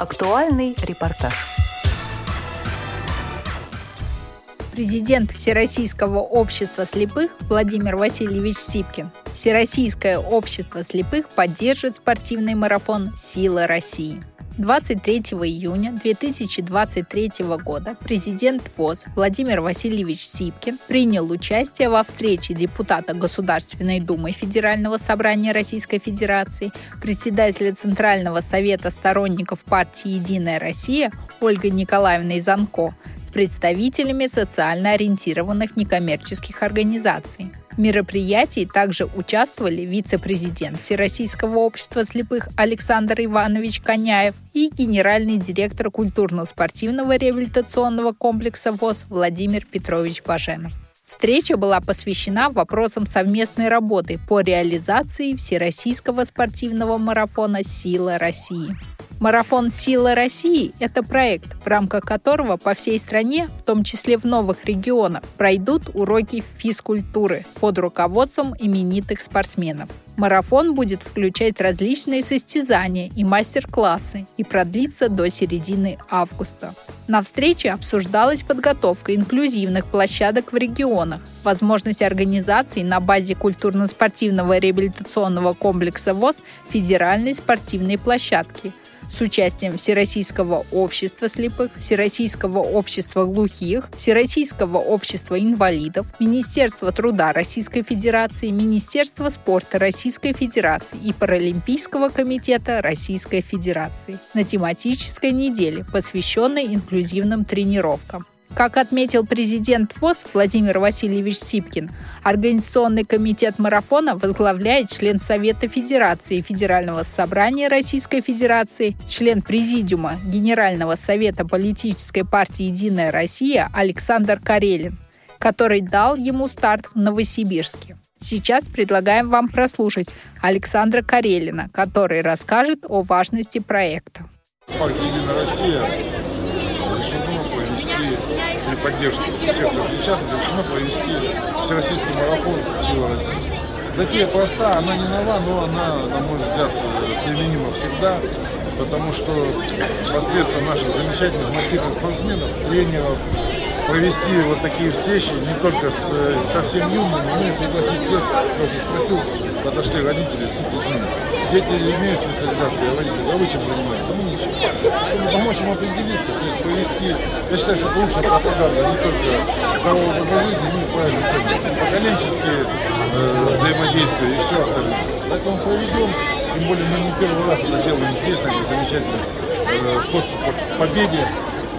Актуальный репортаж. Президент Всероссийского общества слепых Владимир Васильевич Сипкин. Всероссийское общество слепых поддержит спортивный марафон «Сила России». 23 июня 2023 года президент ВОЗ Владимир Васильевич Сипкин принял участие во встрече депутата Государственной Думы Федерального собрания Российской Федерации, председателя Центрального совета сторонников партии «Единая Россия» Ольгой Николаевной Занко с представителями социально ориентированных некоммерческих организаций. Мероприятии также участвовали вице-президент Всероссийского общества слепых Александр Иванович Коняев и генеральный директор культурно-спортивного реабилитационного комплекса ВОЗ Владимир Петрович Баженов. Встреча была посвящена вопросам совместной работы по реализации Всероссийского спортивного марафона «Сила России». Марафон «Сила России» – это проект, в рамках которого по всей стране, в том числе в новых регионах, пройдут уроки физкультуры под руководством именитых спортсменов. Марафон будет включать различные состязания и мастер-классы и продлится до середины августа. На встрече обсуждалась подготовка инклюзивных площадок в регионах, возможность организации на базе культурно-спортивного реабилитационного комплекса ВОЗ федеральной спортивной площадки – с участием Всероссийского общества слепых, Всероссийского общества глухих, Всероссийского общества инвалидов, Министерства труда Российской Федерации, Министерства спорта Российской Федерации и Паралимпийского комитета Российской Федерации на тематической неделе, посвященной инклюзивным тренировкам. Как отметил президент ВОЗ Владимир Васильевич Сипкин, Организационный комитет марафона возглавляет член Совета Федерации Федерального собрания Российской Федерации, член Президиума Генерального совета политической партии «Единая Россия» Александр Карелин, который дал ему старт в Новосибирске. Сейчас предлагаем вам прослушать Александра Карелина, который расскажет о важности проекта. Партия «Единая Россия» при поддержке всех соответчан решено провести всероссийский марафон «Сила России». Затея проста, она не нова, но она, на мой взгляд, применима всегда, потому что посредством наших замечательных маститых спортсменов, тренеров, провести вот такие встречи не только с совсем юными, но и пригласить тех, кто спросил, подошли родители с детьми. Дети имеют специализацию, а вы чем занимаетесь? Да мы ничего. Чтобы помочь им определиться, то есть провести, я считаю, что это лучшая пропаганда не только здорового образа жизни, но и правильной ценности, поколенческие э, взаимодействия и все остальное. Поэтому проведем, тем более мы не первый раз это делаем здесь, на замечательный э, ход к победе.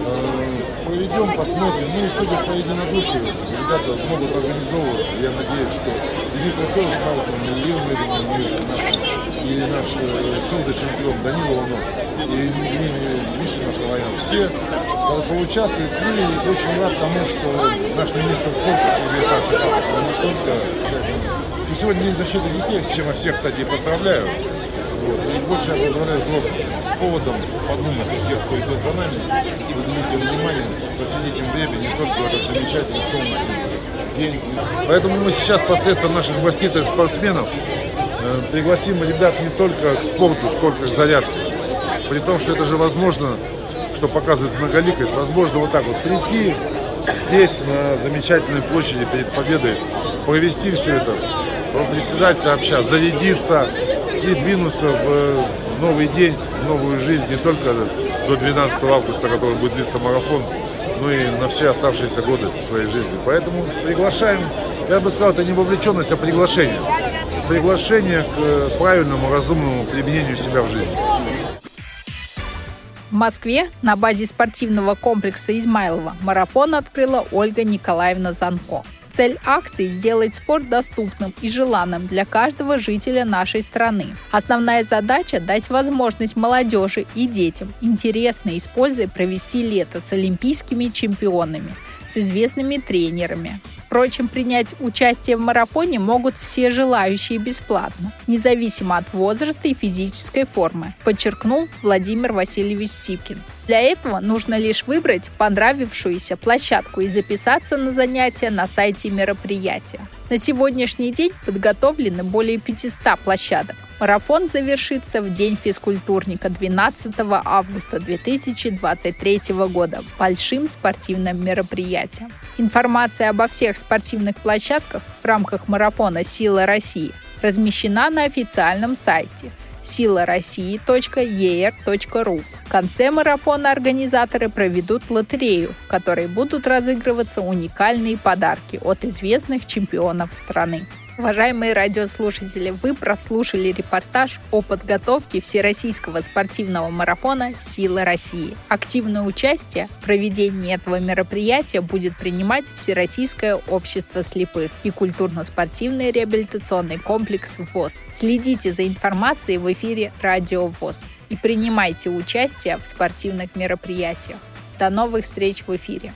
Э, проведем, посмотрим. Ну и судя по единодушию, ребята могут организовываться. Я надеюсь, что Дмитрий тоже знал, что и Илья и наш судный чемпион Данила Иванов, и, Миша Машалаян. Все поучаствуют. Ну и очень рад тому, что наш министр спорта Сергей он не только... Сегодня День защиты детей, с чем я всех, кстати, поздравляю. Вот. И больше я позволяю взрослым с поводом подумать тех, кто идет за нами, уделить внимание, посвятить им время не только этот замечательный солнечный день. Поэтому мы сейчас посредством наших маститых спортсменов пригласим ребят не только к спорту, сколько к зарядке. При том, что это же возможно, что показывает многоликость, возможно вот так вот прийти здесь, на замечательной площади перед победой, провести все это, приседать сообща, зарядиться, и двинуться в новый день, в новую жизнь не только до 12 августа, который будет длиться марафон, но и на все оставшиеся годы своей жизни. Поэтому приглашаем, я бы сказал, это не вовлеченность, а приглашение. Приглашение к правильному, разумному применению себя в жизни. В Москве на базе спортивного комплекса Измайлова марафон открыла Ольга Николаевна Занко. Цель акции – сделать спорт доступным и желанным для каждого жителя нашей страны. Основная задача – дать возможность молодежи и детям интересно используя провести лето с олимпийскими чемпионами, с известными тренерами, Впрочем, принять участие в марафоне могут все желающие бесплатно, независимо от возраста и физической формы, подчеркнул Владимир Васильевич Сипкин. Для этого нужно лишь выбрать понравившуюся площадку и записаться на занятия на сайте мероприятия. На сегодняшний день подготовлены более 500 площадок. Марафон завершится в День физкультурника 12 августа 2023 года большим спортивным мероприятием. Информация обо всех спортивных площадках в рамках марафона «Сила России» размещена на официальном сайте силароссии.er.ру. В конце марафона организаторы проведут лотерею, в которой будут разыгрываться уникальные подарки от известных чемпионов страны. Уважаемые радиослушатели, вы прослушали репортаж о подготовке Всероссийского спортивного марафона «Сила России». Активное участие в проведении этого мероприятия будет принимать Всероссийское общество слепых и культурно-спортивный реабилитационный комплекс ВОЗ. Следите за информацией в эфире «Радио ВОЗ» и принимайте участие в спортивных мероприятиях. До новых встреч в эфире!